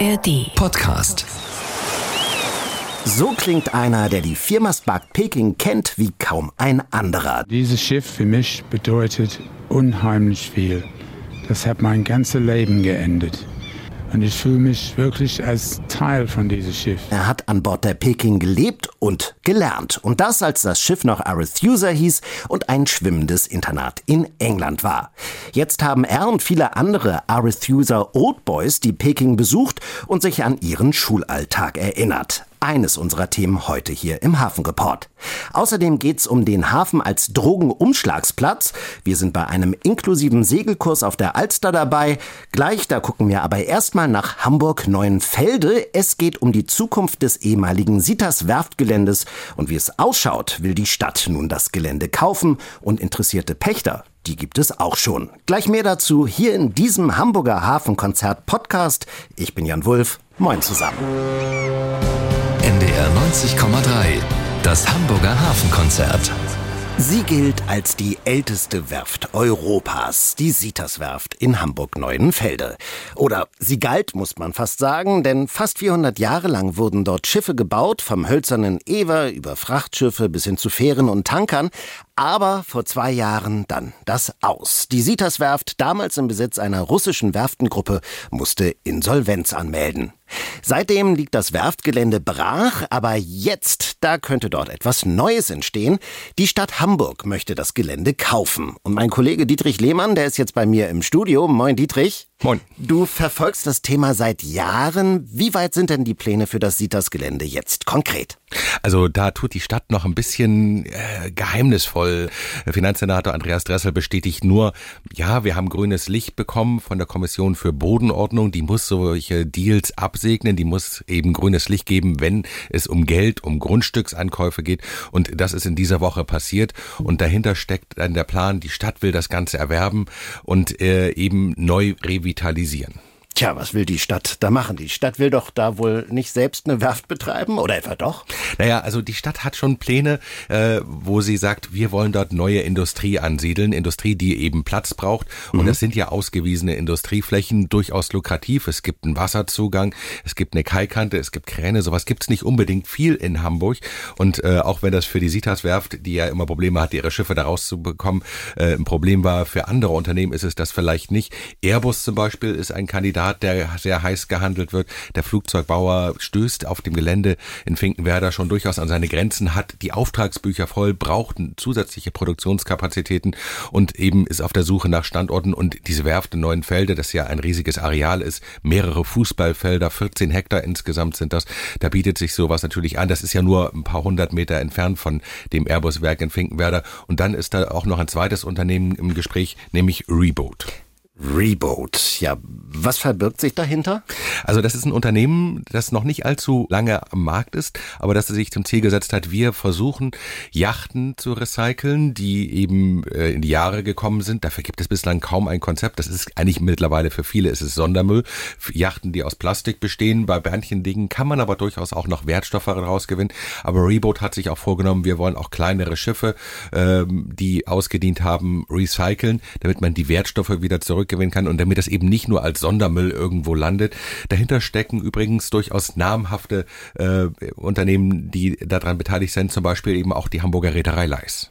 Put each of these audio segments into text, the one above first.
ARD Podcast. So klingt einer, der die Firmaspark Peking kennt wie kaum ein anderer. Dieses Schiff für mich bedeutet unheimlich viel. Das hat mein ganzes Leben geendet. Und ich fühle mich wirklich als Teil von diesem Schiff. Er hat an Bord der Peking gelebt und gelernt. Und das, als das Schiff noch Arethusa hieß und ein schwimmendes Internat in England war. Jetzt haben er und viele andere Arethusa Old Boys die Peking besucht und sich an ihren Schulalltag erinnert eines unserer Themen heute hier im Hafenreport. Außerdem geht's um den Hafen als Drogenumschlagsplatz. Wir sind bei einem inklusiven Segelkurs auf der Alster dabei. Gleich, da gucken wir aber erstmal nach Hamburg-Neuenfelde. Es geht um die Zukunft des ehemaligen Sitas Werftgeländes und wie es ausschaut, will die Stadt nun das Gelände kaufen und interessierte Pächter die gibt es auch schon. Gleich mehr dazu hier in diesem Hamburger Hafenkonzert Podcast. Ich bin Jan Wulff. Moin zusammen. NDR 90,3. Das Hamburger Hafenkonzert. Sie gilt als die älteste Werft Europas, die Sitas-Werft in Hamburg-Neuenfelde. Oder sie galt, muss man fast sagen, denn fast 400 Jahre lang wurden dort Schiffe gebaut, vom hölzernen Ewer über Frachtschiffe bis hin zu Fähren und Tankern. Aber vor zwei Jahren dann das Aus. Die Sitas-Werft, damals im Besitz einer russischen Werftengruppe, musste Insolvenz anmelden. Seitdem liegt das Werftgelände brach, aber jetzt, da könnte dort etwas Neues entstehen. Die Stadt Hamburg möchte das Gelände kaufen. Und mein Kollege Dietrich Lehmann, der ist jetzt bei mir im Studio. Moin Dietrich. Moin. Du verfolgst das Thema seit Jahren. Wie weit sind denn die Pläne für das Sitas-Gelände jetzt konkret? Also da tut die Stadt noch ein bisschen äh, geheimnisvoll. Finanzsenator Andreas Dressel bestätigt nur, ja, wir haben grünes Licht bekommen von der Kommission für Bodenordnung. Die muss solche Deals absegnen, die muss eben grünes Licht geben, wenn es um Geld, um Grundstücksankäufe geht. Und das ist in dieser Woche passiert. Und dahinter steckt dann der Plan, die Stadt will das Ganze erwerben und äh, eben neu revitalisieren revitalisieren. Tja, was will die Stadt da machen? Die Stadt will doch da wohl nicht selbst eine Werft betreiben oder etwa doch? Naja, also die Stadt hat schon Pläne, äh, wo sie sagt, wir wollen dort neue Industrie ansiedeln, Industrie, die eben Platz braucht. Und mhm. das sind ja ausgewiesene Industrieflächen, durchaus lukrativ. Es gibt einen Wasserzugang, es gibt eine Kaikante, es gibt Kräne, sowas gibt's nicht unbedingt viel in Hamburg. Und äh, auch wenn das für die Sitas-Werft, die ja immer Probleme hat, ihre Schiffe da rauszubekommen, äh, ein Problem war, für andere Unternehmen ist es das vielleicht nicht. Airbus zum Beispiel ist ein Kandidat, Kandidat, der sehr heiß gehandelt wird. Der Flugzeugbauer stößt auf dem Gelände in Finkenwerder schon durchaus an seine Grenzen, hat die Auftragsbücher voll, braucht zusätzliche Produktionskapazitäten und eben ist auf der Suche nach Standorten und diese Werft in Neuenfelde, das ja ein riesiges Areal ist, mehrere Fußballfelder, 14 Hektar insgesamt sind das, da bietet sich sowas natürlich an. Das ist ja nur ein paar hundert Meter entfernt von dem Airbus-Werk in Finkenwerder und dann ist da auch noch ein zweites Unternehmen im Gespräch, nämlich Reboot. Reboot. Ja, was verbirgt sich dahinter? Also das ist ein Unternehmen, das noch nicht allzu lange am Markt ist, aber das sich zum Ziel gesetzt hat, wir versuchen Yachten zu recyceln, die eben äh, in die Jahre gekommen sind. Dafür gibt es bislang kaum ein Konzept. Das ist eigentlich mittlerweile für viele ist es Sondermüll. Yachten, die aus Plastik bestehen, bei manchen Dingen kann man aber durchaus auch noch Wertstoffe rausgewinnen. Aber Reboot hat sich auch vorgenommen, wir wollen auch kleinere Schiffe, ähm, die ausgedient haben, recyceln, damit man die Wertstoffe wieder zurück zurückgewinnen kann und damit das eben nicht nur als Sondermüll irgendwo landet. Dahinter stecken übrigens durchaus namhafte äh, Unternehmen, die daran beteiligt sind, zum Beispiel eben auch die Hamburger Reederei Leis.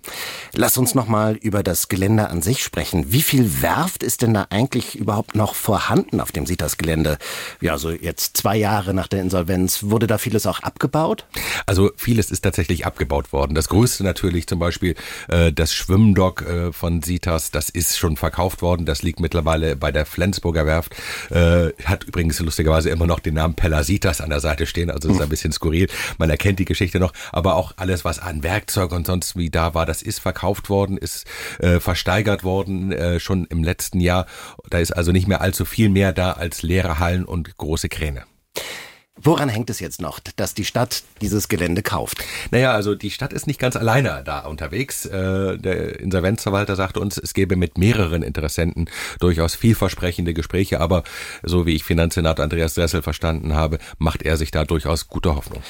Lass uns nochmal über das Gelände an sich sprechen. Wie viel Werft ist denn da eigentlich überhaupt noch vorhanden auf dem Sitas-Gelände? Ja, so jetzt zwei Jahre nach der Insolvenz. Wurde da vieles auch abgebaut? Also vieles ist tatsächlich abgebaut worden. Das größte natürlich zum Beispiel äh, das Schwimmdock äh, von Sitas, das ist schon verkauft worden. Das liegt mittlerweile mittlerweile bei der Flensburger Werft. Äh, hat übrigens lustigerweise immer noch den Namen Pellasitas an der Seite stehen, also ist ein bisschen skurril. Man erkennt die Geschichte noch, aber auch alles, was an Werkzeug und sonst wie da war, das ist verkauft worden, ist äh, versteigert worden äh, schon im letzten Jahr. Da ist also nicht mehr allzu viel mehr da als leere Hallen und große Kräne. Woran hängt es jetzt noch, dass die Stadt dieses Gelände kauft? Naja, also die Stadt ist nicht ganz alleine da unterwegs. Äh, der Insolvenzverwalter sagte uns, es gäbe mit mehreren Interessenten durchaus vielversprechende Gespräche, aber so wie ich Finanzsenator Andreas Dressel verstanden habe, macht er sich da durchaus gute Hoffnung.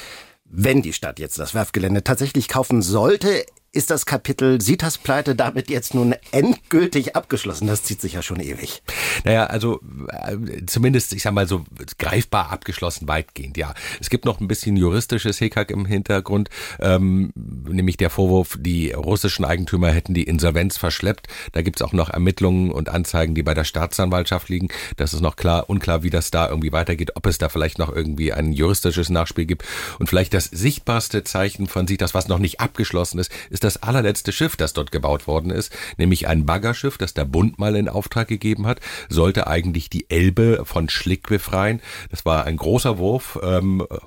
Wenn die Stadt jetzt das Werfgelände tatsächlich kaufen sollte, ist das Kapitel Sitas Pleite damit jetzt nun endgültig abgeschlossen? Das zieht sich ja schon ewig. Naja, also äh, zumindest, ich sag mal so, greifbar abgeschlossen weitgehend, ja. Es gibt noch ein bisschen juristisches Hickhack im Hintergrund, ähm, nämlich der Vorwurf, die russischen Eigentümer hätten die Insolvenz verschleppt. Da gibt's auch noch Ermittlungen und Anzeigen, die bei der Staatsanwaltschaft liegen. Das ist noch klar, unklar, wie das da irgendwie weitergeht, ob es da vielleicht noch irgendwie ein juristisches Nachspiel gibt. Und vielleicht das sichtbarste Zeichen von sich, das was noch nicht abgeschlossen ist, ist das allerletzte Schiff, das dort gebaut worden ist, nämlich ein Baggerschiff, das der Bund mal in Auftrag gegeben hat, sollte eigentlich die Elbe von Schlick befreien. Das war ein großer Wurf. 100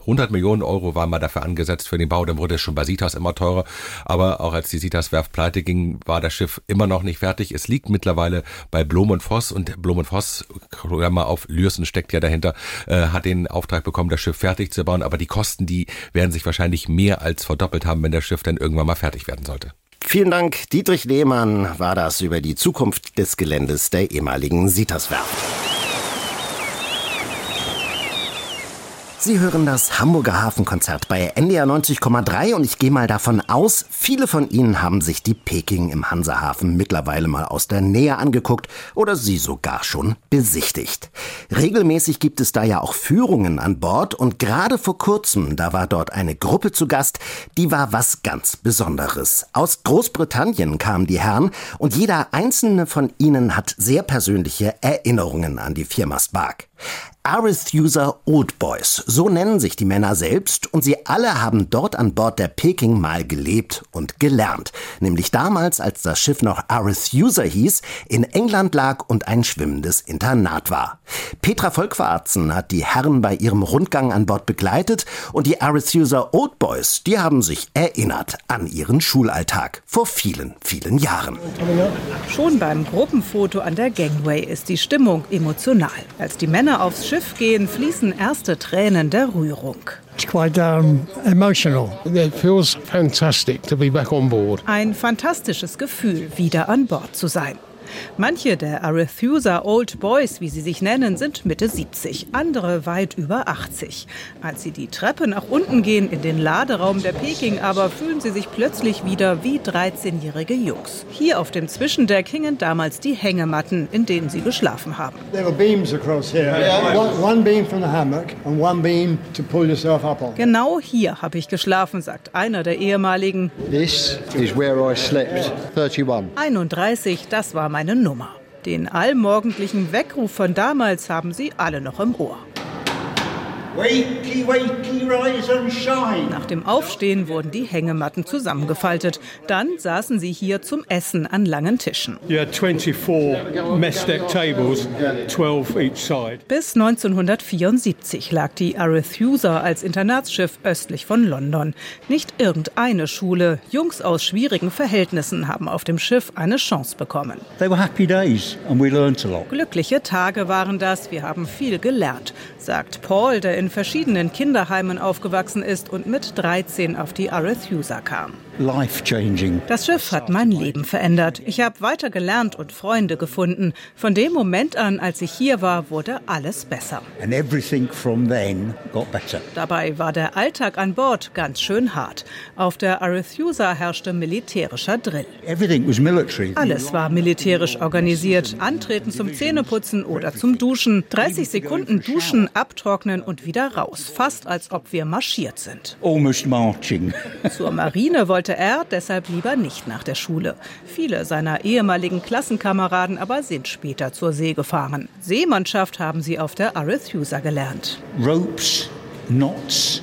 ähm, Millionen Euro waren mal dafür angesetzt für den Bau. Dann wurde es schon bei Sitas immer teurer. Aber auch als die Sitas-Werft pleite ging, war das Schiff immer noch nicht fertig. Es liegt mittlerweile bei Blom und Voss und Blom und Voss, mal auf, Lürsen steckt ja dahinter, äh, hat den Auftrag bekommen, das Schiff fertig zu bauen. Aber die Kosten, die werden sich wahrscheinlich mehr als verdoppelt haben, wenn das Schiff dann irgendwann mal fertig werden sollte. Vielen Dank, Dietrich Lehmann war das über die Zukunft des Geländes der ehemaligen Sitas-Werft. Sie hören das Hamburger Hafenkonzert bei NDR 90,3 und ich gehe mal davon aus, viele von Ihnen haben sich die Peking im Hansahafen mittlerweile mal aus der Nähe angeguckt oder sie sogar schon besichtigt. Regelmäßig gibt es da ja auch Führungen an Bord und gerade vor kurzem, da war dort eine Gruppe zu Gast, die war was ganz Besonderes. Aus Großbritannien kamen die Herren und jeder einzelne von ihnen hat sehr persönliche Erinnerungen an die Firma Spark. Arethusa Old Boys, so nennen sich die Männer selbst und sie alle haben dort an Bord der Peking mal gelebt und gelernt. Nämlich damals, als das Schiff noch Arethusa hieß, in England lag und ein schwimmendes Internat war. Petra Volkwarzen hat die Herren bei ihrem Rundgang an Bord begleitet und die Arethusa Old Boys, die haben sich erinnert an ihren Schulalltag vor vielen, vielen Jahren. Schon beim Gruppenfoto an der Gangway ist die Stimmung emotional. Als die Männer aufs Schiff Schiff gehen, fließen erste Tränen der Rührung. Ein fantastisches Gefühl, wieder an Bord zu sein. Manche der Arethusa Old Boys, wie sie sich nennen, sind Mitte 70, andere weit über 80. Als sie die Treppe nach unten gehen in den Laderaum der Peking, aber fühlen sie sich plötzlich wieder wie 13-jährige Jungs. Hier auf dem Zwischendeck hingen damals die Hängematten, in denen sie geschlafen haben. Genau hier habe ich geschlafen, sagt einer der ehemaligen. 31, das war mein meine Nummer. Den allmorgendlichen Weckruf von damals haben Sie alle noch im Ohr. Nach dem Aufstehen wurden die Hängematten zusammengefaltet. Dann saßen sie hier zum Essen an langen Tischen. Bis 1974 lag die Arethusa als Internatsschiff östlich von London. Nicht irgendeine Schule. Jungs aus schwierigen Verhältnissen haben auf dem Schiff eine Chance bekommen. Glückliche Tage waren das. Wir haben viel gelernt, sagt Paul, der in verschiedenen Kinderheimen aufgewachsen ist und mit 13 auf die Arethusa kam. Das Schiff hat mein Leben verändert. Ich habe weiter gelernt und Freunde gefunden. Von dem Moment an, als ich hier war, wurde alles besser. Dabei war der Alltag an Bord ganz schön hart. Auf der Arethusa herrschte militärischer Drill. Alles war militärisch organisiert. Antreten zum Zähneputzen oder zum Duschen. 30 Sekunden duschen, abtrocknen und wieder raus. Fast als ob wir marschiert sind. Zur Marine wollte wollte er deshalb lieber nicht nach der Schule. Viele seiner ehemaligen Klassenkameraden aber sind später zur See gefahren. Seemannschaft haben sie auf der Arethusa gelernt. Ropes, knots,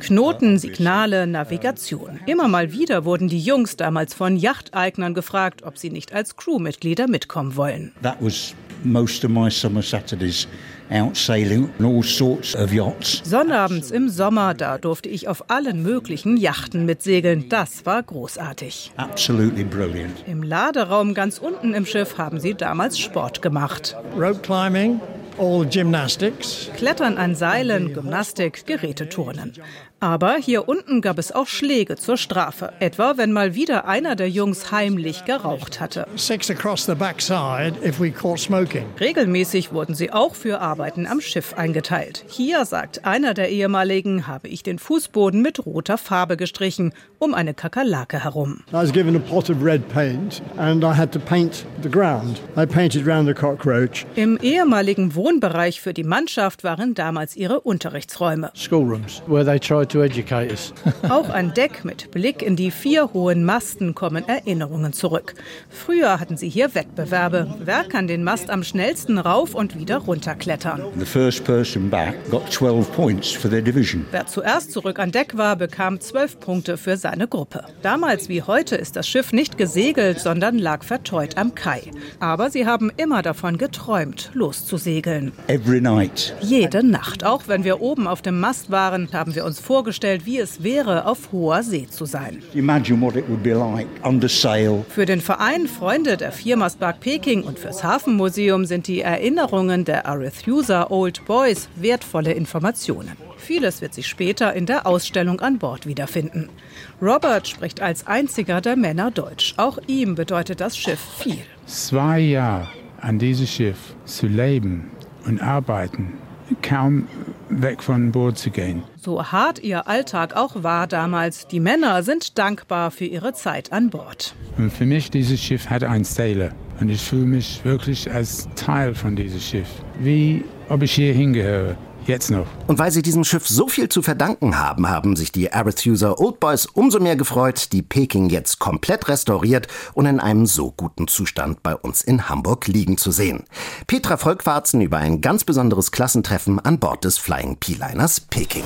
Knoten, Signale, Navigation. Immer mal wieder wurden die Jungs damals von Yachteignern gefragt, ob sie nicht als Crewmitglieder mitkommen wollen. That was most of my summer Saturdays out sailing on all sorts of yachts. Sonnabends im Sommer, da durfte ich auf allen möglichen Yachten mitsegeln. Das war großartig. Absolutely brilliant. Im Laderaum ganz unten im Schiff haben sie damals Sport gemacht. Rope climbing, All gymnastics. Klettern an Seilen, Gymnastik, Geräteturnen. Aber hier unten gab es auch Schläge zur Strafe, etwa wenn mal wieder einer der Jungs heimlich geraucht hatte. Regelmäßig wurden sie auch für Arbeiten am Schiff eingeteilt. Hier, sagt einer der ehemaligen, habe ich den Fußboden mit roter Farbe gestrichen, um eine Kakerlake herum. I was given a pot of red paint and I had to paint the ground. I painted round the cockroach. Im ehemaligen Wohnbereich für die Mannschaft waren damals ihre Unterrichtsräume. Schoolrooms, where they tried to educate us. Auch an Deck mit Blick in die vier hohen Masten kommen Erinnerungen zurück. Früher hatten sie hier Wettbewerbe. Wer kann den Mast am schnellsten rauf und wieder runterklettern? The first person back got 12 points for their division. Wer zuerst zurück an Deck war, bekam zwölf Punkte für sein seine Gruppe. Damals wie heute ist das Schiff nicht gesegelt, sondern lag verteut am Kai. Aber sie haben immer davon geträumt, loszusegeln. Every night. Jede Nacht. Auch wenn wir oben auf dem Mast waren, haben wir uns vorgestellt, wie es wäre, auf hoher See zu sein. Imagine what it would be like under sail. Für den Verein Freunde der Viermastpark Peking und fürs Hafenmuseum sind die Erinnerungen der Arethusa Old Boys wertvolle Informationen. Vieles wird sich später in der Ausstellung an Bord wiederfinden. Robert spricht als einziger der Männer Deutsch. Auch ihm bedeutet das Schiff viel. Zwei Jahre an diesem Schiff zu leben und arbeiten, kaum weg von Bord zu gehen. So hart ihr Alltag auch war damals, die Männer sind dankbar für ihre Zeit an Bord. Und für mich, dieses Schiff hat ein Sailor. Und ich fühle mich wirklich als Teil von diesem Schiff. Wie ob ich hier hingehöre. Jetzt noch. Und weil sie diesem Schiff so viel zu verdanken haben, haben sich die Arethusa Old Boys umso mehr gefreut, die Peking jetzt komplett restauriert und in einem so guten Zustand bei uns in Hamburg liegen zu sehen. Petra Volkwarzen über ein ganz besonderes Klassentreffen an Bord des Flying P-Liners Peking.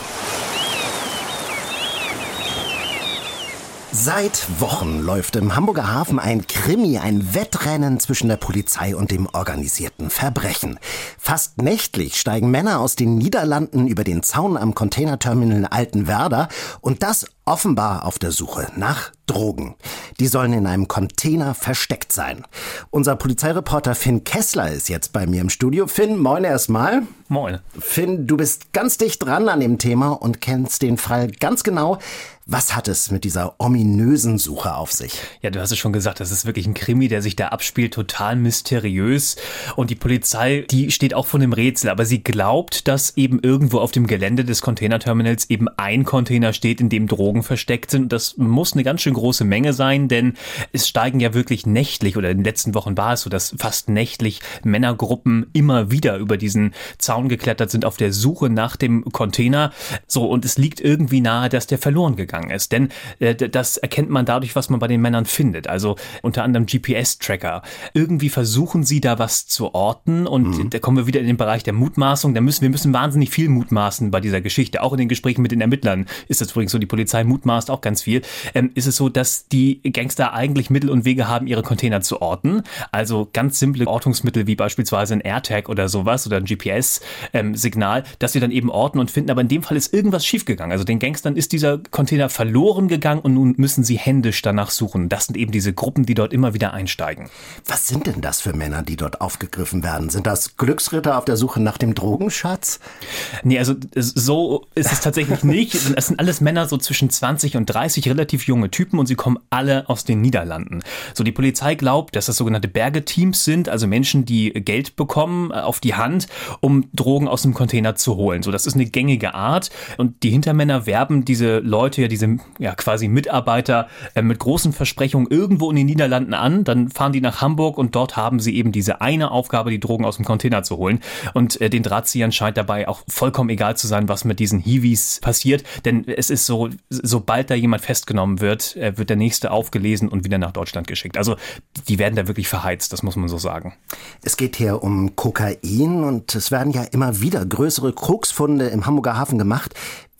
Seit Wochen läuft im Hamburger Hafen ein Krimi, ein Wettrennen zwischen der Polizei und dem organisierten Verbrechen. Fast nächtlich steigen Männer aus den Niederlanden über den Zaun am Containerterminal Altenwerder und das offenbar auf der Suche nach Drogen. Die sollen in einem Container versteckt sein. Unser Polizeireporter Finn Kessler ist jetzt bei mir im Studio. Finn, moin erstmal. Moin. Finn, du bist ganz dicht dran an dem Thema und kennst den Fall ganz genau. Was hat es mit dieser ominösen Suche auf sich? Ja, du hast es schon gesagt, das ist wirklich ein Krimi, der sich da abspielt, total mysteriös. Und die Polizei, die steht auch vor dem Rätsel, aber sie glaubt, dass eben irgendwo auf dem Gelände des Containerterminals eben ein Container steht, in dem Drogen versteckt sind. Das muss eine ganz schön große Menge sein, denn es steigen ja wirklich nächtlich oder in den letzten Wochen war es so, dass fast nächtlich Männergruppen immer wieder über diesen Zaun geklettert sind auf der Suche nach dem Container. So, und es liegt irgendwie nahe, dass der verloren gegangen ist. Denn äh, das erkennt man dadurch, was man bei den Männern findet. Also unter anderem GPS-Tracker. Irgendwie versuchen sie da was zu orten und mhm. da kommen wir wieder in den Bereich der Mutmaßung. Da müssen wir müssen wahnsinnig viel mutmaßen bei dieser Geschichte. Auch in den Gesprächen mit den Ermittlern ist das übrigens so. Die Polizei mutmaßt auch ganz viel. Ähm, ist es so, dass die Gangster eigentlich Mittel und Wege haben, ihre Container zu orten. Also ganz simple Ortungsmittel wie beispielsweise ein AirTag oder sowas oder ein GPS-Signal, ähm, dass sie dann eben orten und finden. Aber in dem Fall ist irgendwas schiefgegangen. Also den Gangstern ist dieser Container verloren gegangen und nun müssen sie händisch danach suchen. Das sind eben diese Gruppen, die dort immer wieder einsteigen. Was sind denn das für Männer, die dort aufgegriffen werden? Sind das Glücksritter auf der Suche nach dem Drogenschatz? Nee, also so ist es tatsächlich nicht. Es sind alles Männer so zwischen 20 und 30, relativ junge Typen und sie kommen alle aus den Niederlanden. So, die Polizei glaubt, dass das sogenannte Bergeteams sind, also Menschen, die Geld bekommen äh, auf die Hand, um Drogen aus dem Container zu holen. So, das ist eine gängige Art und die Hintermänner werben diese Leute ja diese ja quasi Mitarbeiter äh, mit großen Versprechungen irgendwo in den Niederlanden an, dann fahren die nach Hamburg und dort haben sie eben diese eine Aufgabe, die Drogen aus dem Container zu holen. Und äh, den Drahtziehern scheint dabei auch vollkommen egal zu sein, was mit diesen Hiwis passiert, denn es ist so, sobald da jemand festgenommen wird, äh, wird der nächste aufgelesen und wieder nach Deutschland geschickt. Also die werden da wirklich verheizt, das muss man so sagen. Es geht hier um Kokain und es werden ja immer wieder größere Krugsfunde im Hamburger Hafen gemacht.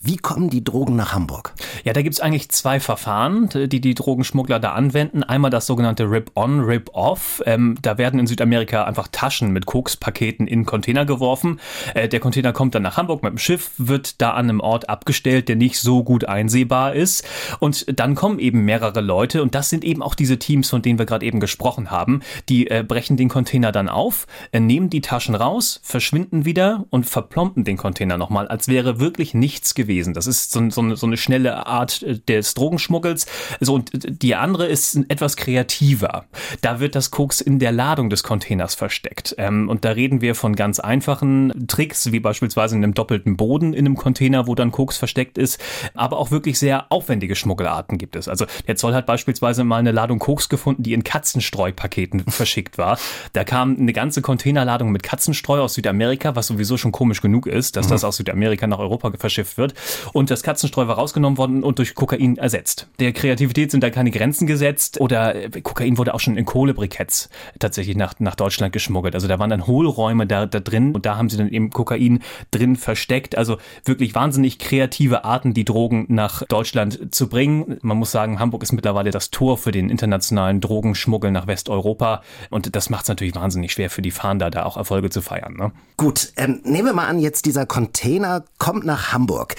Wie kommen die Drogen nach Hamburg? Ja, da gibt's eigentlich zwei Verfahren, die die Drogenschmuggler da anwenden. Einmal das sogenannte Rip-on, Rip-off. Ähm, da werden in Südamerika einfach Taschen mit Kokspaketen in Container geworfen. Äh, der Container kommt dann nach Hamburg mit dem Schiff, wird da an einem Ort abgestellt, der nicht so gut einsehbar ist. Und dann kommen eben mehrere Leute und das sind eben auch diese Teams, von denen wir gerade eben gesprochen haben. Die äh, brechen den Container dann auf, äh, nehmen die Taschen raus, verschwinden wieder und verplomben den Container nochmal, als wäre wirklich nichts gewesen gewesen. Das ist so, so, so eine schnelle Art äh, des Drogenschmuggels. So, und die andere ist etwas kreativer. Da wird das Koks in der Ladung des Containers versteckt. Ähm, und da reden wir von ganz einfachen Tricks, wie beispielsweise in einem doppelten Boden in einem Container, wo dann Koks versteckt ist. Aber auch wirklich sehr aufwendige Schmuggelarten gibt es. Also der Zoll hat beispielsweise mal eine Ladung Koks gefunden, die in Katzenstreupaketen verschickt war. Da kam eine ganze Containerladung mit Katzenstreu aus Südamerika, was sowieso schon komisch genug ist, dass mhm. das aus Südamerika nach Europa verschifft wird. Und das Katzenstreu war rausgenommen worden und durch Kokain ersetzt. Der Kreativität sind da keine Grenzen gesetzt oder äh, Kokain wurde auch schon in Kohlebriketts tatsächlich nach, nach Deutschland geschmuggelt. Also da waren dann Hohlräume da, da drin und da haben sie dann eben Kokain drin versteckt. Also wirklich wahnsinnig kreative Arten, die Drogen nach Deutschland zu bringen. Man muss sagen, Hamburg ist mittlerweile das Tor für den internationalen Drogenschmuggel nach Westeuropa und das macht es natürlich wahnsinnig schwer für die Fahnder, da auch Erfolge zu feiern. Ne? Gut, ähm, nehmen wir mal an, jetzt dieser Container kommt nach Hamburg.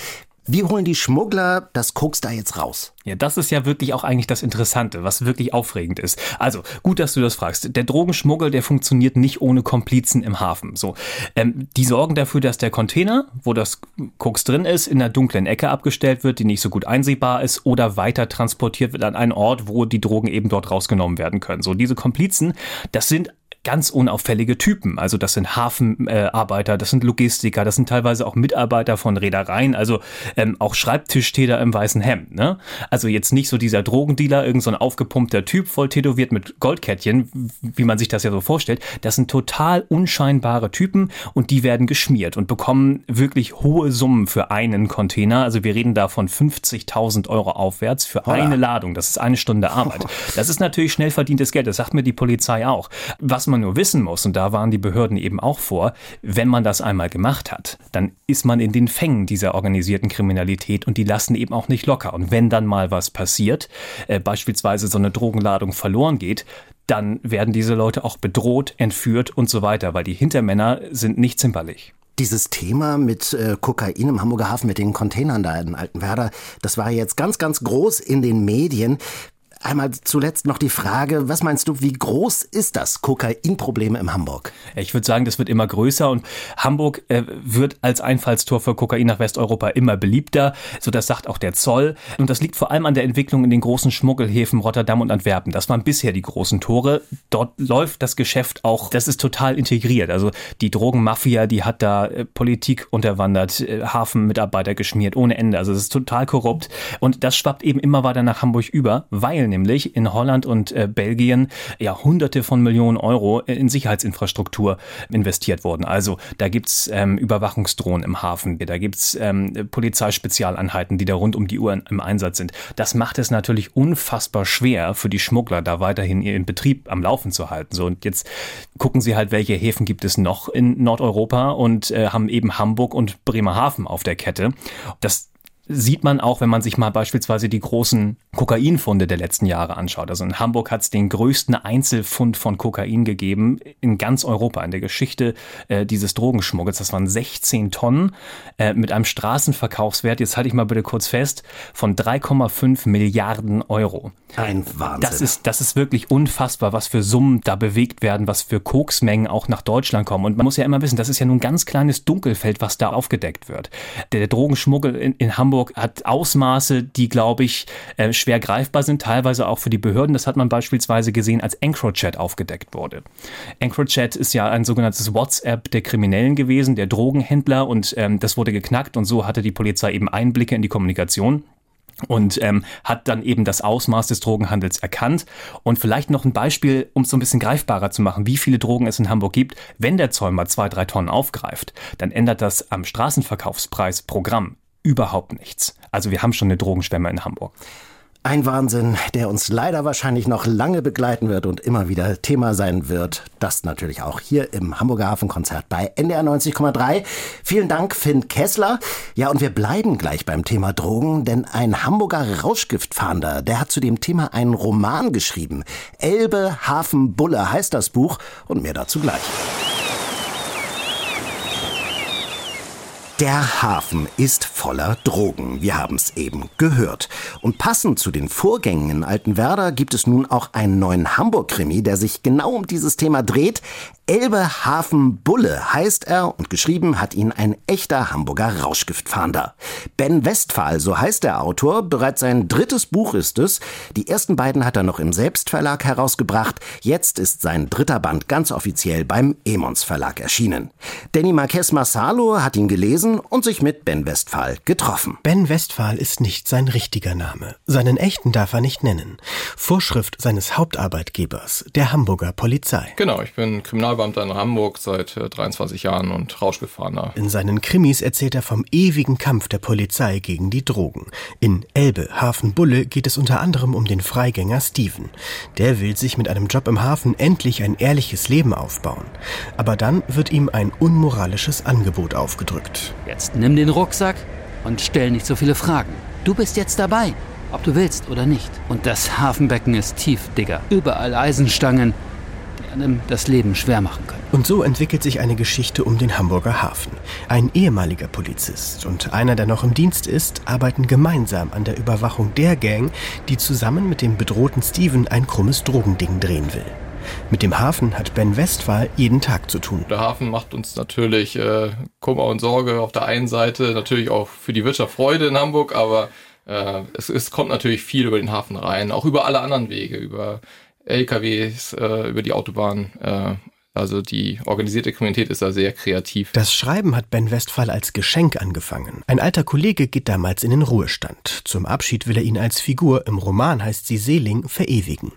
Wie holen die Schmuggler das Koks da jetzt raus? Ja, das ist ja wirklich auch eigentlich das Interessante, was wirklich aufregend ist. Also, gut, dass du das fragst. Der Drogenschmuggel, der funktioniert nicht ohne Komplizen im Hafen. So, ähm, die sorgen dafür, dass der Container, wo das Koks drin ist, in einer dunklen Ecke abgestellt wird, die nicht so gut einsehbar ist, oder weiter transportiert wird an einen Ort, wo die Drogen eben dort rausgenommen werden können. So, diese Komplizen, das sind ganz unauffällige Typen. Also das sind Hafenarbeiter, äh, das sind Logistiker, das sind teilweise auch Mitarbeiter von Reedereien, also ähm, auch Schreibtischtäter im weißen Hemd. Ne? Also jetzt nicht so dieser Drogendealer, irgend so ein aufgepumpter Typ, voll tätowiert mit Goldkettchen, wie man sich das ja so vorstellt. Das sind total unscheinbare Typen und die werden geschmiert und bekommen wirklich hohe Summen für einen Container. Also wir reden da von 50.000 Euro aufwärts für Holla. eine Ladung. Das ist eine Stunde Arbeit. Das ist natürlich schnell verdientes Geld. Das sagt mir die Polizei auch. Was man man nur wissen muss, und da waren die Behörden eben auch vor, wenn man das einmal gemacht hat, dann ist man in den Fängen dieser organisierten Kriminalität und die lassen eben auch nicht locker. Und wenn dann mal was passiert, äh, beispielsweise so eine Drogenladung verloren geht, dann werden diese Leute auch bedroht, entführt und so weiter, weil die Hintermänner sind nicht zimperlich. Dieses Thema mit äh, Kokain im Hamburger Hafen, mit den Containern da in Altenwerder, das war jetzt ganz, ganz groß in den Medien. Einmal zuletzt noch die Frage, was meinst du, wie groß ist das Kokainproblem in Hamburg? Ich würde sagen, das wird immer größer und Hamburg äh, wird als Einfallstor für Kokain nach Westeuropa immer beliebter, so das sagt auch der Zoll und das liegt vor allem an der Entwicklung in den großen Schmuggelhäfen Rotterdam und Antwerpen. Das waren bisher die großen Tore. Dort läuft das Geschäft auch, das ist total integriert. Also die Drogenmafia, die hat da äh, Politik unterwandert, äh, Hafenmitarbeiter geschmiert ohne Ende. Also es ist total korrupt und das schwappt eben immer weiter nach Hamburg über, weil nämlich in Holland und äh, Belgien ja hunderte von Millionen Euro in Sicherheitsinfrastruktur investiert wurden. Also da gibt's ähm, Überwachungsdrohnen im Hafen, da gibt's ähm, Polizeispezialeinheiten, die da rund um die Uhr im Einsatz sind. Das macht es natürlich unfassbar schwer für die Schmuggler, da weiterhin ihren Betrieb am Laufen zu halten. So und jetzt gucken sie halt, welche Häfen gibt es noch in Nordeuropa und äh, haben eben Hamburg und Bremerhaven auf der Kette. Das sieht man auch, wenn man sich mal beispielsweise die großen Kokainfunde der letzten Jahre anschaut. Also in Hamburg hat es den größten Einzelfund von Kokain gegeben in ganz Europa in der Geschichte äh, dieses Drogenschmuggels. Das waren 16 Tonnen äh, mit einem Straßenverkaufswert, jetzt halte ich mal bitte kurz fest, von 3,5 Milliarden Euro. Ein Wahnsinn. Das ist, das ist wirklich unfassbar, was für Summen da bewegt werden, was für Koksmengen auch nach Deutschland kommen. Und man muss ja immer wissen, das ist ja nur ein ganz kleines Dunkelfeld, was da aufgedeckt wird. Der, der Drogenschmuggel in, in Hamburg Hamburg hat Ausmaße, die, glaube ich, äh, schwer greifbar sind, teilweise auch für die Behörden. Das hat man beispielsweise gesehen, als EncroChat aufgedeckt wurde. EncroChat ist ja ein sogenanntes WhatsApp der Kriminellen gewesen, der Drogenhändler und ähm, das wurde geknackt und so hatte die Polizei eben Einblicke in die Kommunikation und ähm, hat dann eben das Ausmaß des Drogenhandels erkannt. Und vielleicht noch ein Beispiel, um es so ein bisschen greifbarer zu machen, wie viele Drogen es in Hamburg gibt. Wenn der mal zwei, drei Tonnen aufgreift, dann ändert das am Straßenverkaufspreis pro Gramm überhaupt nichts. Also wir haben schon eine Drogenschwemme in Hamburg. Ein Wahnsinn, der uns leider wahrscheinlich noch lange begleiten wird und immer wieder Thema sein wird. Das natürlich auch hier im Hamburger Hafenkonzert bei NDR 90,3. Vielen Dank, Finn Kessler. Ja, und wir bleiben gleich beim Thema Drogen, denn ein Hamburger Rauschgiftfahnder, der hat zu dem Thema einen Roman geschrieben. Elbe, Hafen, Bulle heißt das Buch und mehr dazu gleich. Der Hafen ist voller Drogen. Wir haben es eben gehört. Und passend zu den Vorgängen in Altenwerder gibt es nun auch einen neuen Hamburg-Krimi, der sich genau um dieses Thema dreht. Elbe Hafen Bulle heißt er und geschrieben hat ihn ein echter Hamburger Rauschgiftfahnder. Ben Westphal, so heißt der Autor, bereits sein drittes Buch ist es. Die ersten beiden hat er noch im Selbstverlag herausgebracht. Jetzt ist sein dritter Band ganz offiziell beim Emons Verlag erschienen. Danny Marquez Marsalo hat ihn gelesen und sich mit Ben Westphal getroffen. Ben Westphal ist nicht sein richtiger Name. Seinen echten darf er nicht nennen. Vorschrift seines Hauptarbeitgebers, der Hamburger Polizei. Genau, ich bin Kriminalbeamter in Hamburg seit 23 äh, Jahren und Rauschgefahrener. In seinen Krimis erzählt er vom ewigen Kampf der Polizei gegen die Drogen. In Elbe, Hafen Bulle geht es unter anderem um den Freigänger Steven. Der will sich mit einem Job im Hafen endlich ein ehrliches Leben aufbauen. Aber dann wird ihm ein unmoralisches Angebot aufgedrückt. Jetzt nimm den Rucksack und stell nicht so viele Fragen. Du bist jetzt dabei ob du willst oder nicht. Und das Hafenbecken ist tief, Digger. Überall Eisenstangen, einem das Leben schwer machen können. Und so entwickelt sich eine Geschichte um den Hamburger Hafen. Ein ehemaliger Polizist und einer, der noch im Dienst ist, arbeiten gemeinsam an der Überwachung der Gang, die zusammen mit dem bedrohten Steven ein krummes Drogending drehen will. Mit dem Hafen hat Ben Westphal jeden Tag zu tun. Der Hafen macht uns natürlich äh, Kummer und Sorge auf der einen Seite, natürlich auch für die Wirtschaft Freude in Hamburg, aber äh, es, es kommt natürlich viel über den Hafen rein, auch über alle anderen Wege, über LKWs, äh, über die Autobahn. Äh, also die organisierte Kriminalität ist da sehr kreativ. Das Schreiben hat Ben Westphal als Geschenk angefangen. Ein alter Kollege geht damals in den Ruhestand. Zum Abschied will er ihn als Figur, im Roman heißt sie Seeling, verewigen.